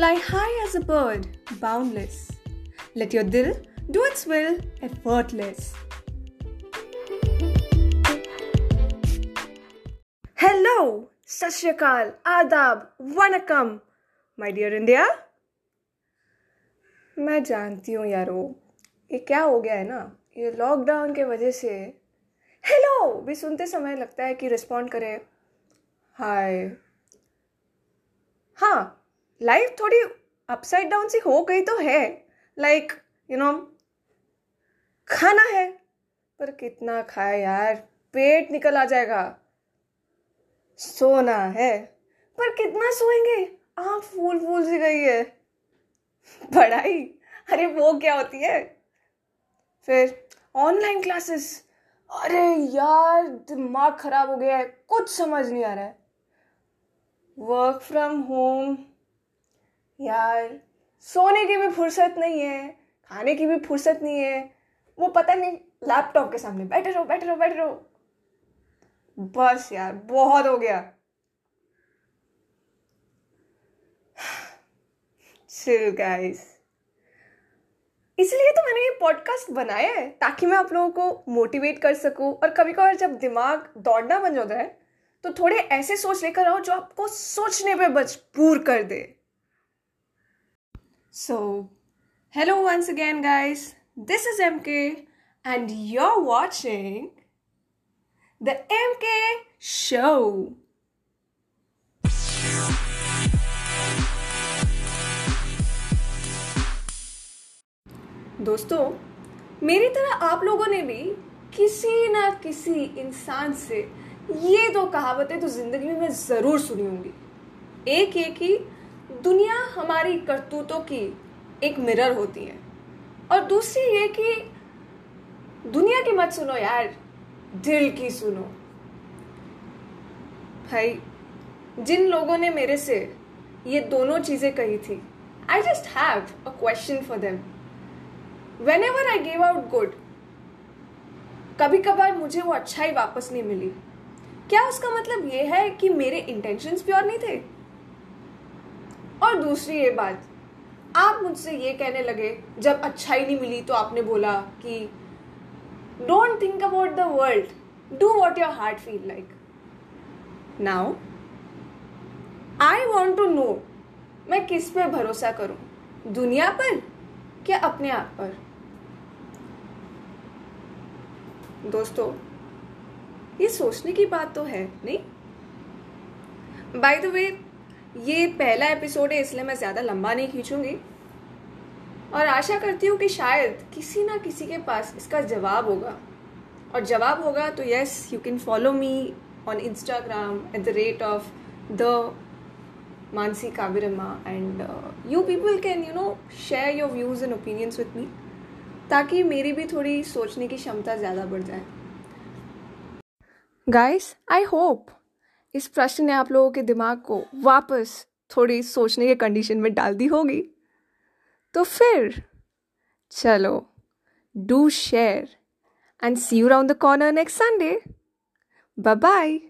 Fly high as a bird, boundless. Let your dil do its will, effortless. सत श्रीकाल आदाब vanakkam my dear India मैं जानती हूँ यारो ये क्या हो गया है ना? ये लॉकडाउन के वजह से। हेलो भी सुनते समय लगता है कि रिस्पॉन्ड करें। हाय हाँ लाइफ थोड़ी अपसाइड डाउन सी हो गई तो है। लाइक यू नो खाना है, पर कितना खाए यार, पेट निकल आ जाएगा। सोना है, पर कितना सोएँगे? आँख फूल फूल सी गई है। पढ़ाई, अरे वो क्या होती है? फिर ऑनलाइन क्लासेस अरे यार, दिमाग खराब हो गया है, कुछ समझ नहीं आ रहा है। वर्क फ्रॉम होम यार, सोने की भी फुर्सत नहीं है, खाने की भी फुर्सत नहीं है। वो पता नहीं लैपटॉप के सामने बैठे रहो बैठे रहो बैठे रहो। बस यार, बहुत हो गया। गाइस इसलिए तो मैंने ये पॉडकास्ट बनाया है, ताकि मैं आप लोगों को मोटिवेट कर सकूँ, और कभी कभार जब दिमाग दौड़ना बन जाता है तो थोड़े ऐसे सोच लेकर आओ जो आपको सोचने पे मजबूर कर दे। Again guys this is M K and you are watching the M K show दोस्तों, मेरी तरह आप लोगों ने भी किसी ना किसी इंसान से ये दो कहावतें तो ज़िंदगी में मैं ज़रूर सुनी होंगी। एक ये कि दुनिया हमारी करतूतों की एक मिरर होती है। और दूसरी ये कि दुनिया की मत सुनो यार, दिल की सुनो। भाई, जिन लोगों ने मेरे से ये दोनों चीज़ें कही थी I just have a question for them whenever I gave out good कभी कभार मुझे वो अच्छाई वापस नहीं मिली। क्या उसका मतलब ये है कि मेरे इंटेंशंस प्योर नहीं थे? और दूसरी ये बात, आप मुझसे ये कहने लगे, जब अच्छाई नहीं मिली तो आपने बोला कि don't think about the world do what your heart feel like now I want to know मैं किस पे भरोसा करूँ? दुनिया पर क्या अपने आप पर? दोस्तों, ये सोचने की बात तो है, नहीं? बाय द वे ये पहला एपिसोड है, इसलिए मैं ज़्यादा लंबा नहीं खींचूँगी। और आशा करती हूँ कि शायद किसी ना किसी के पास इसका जवाब होगा। और जवाब होगा तो yes you can follow me on Instagram at the rate of the Mansi काबिरमा and you people can you know share your views and opinions with me ताकि मेरी भी थोड़ी सोचने की क्षमता ज़्यादा बढ़ जाए। गाइस आई होप इस प्रश्न ने आप लोगों के दिमाग को वापस थोड़ी सोचने के कंडीशन में डाल दी होगी। तो फिर, चलो do share and see you round the corner next Sunday bye bye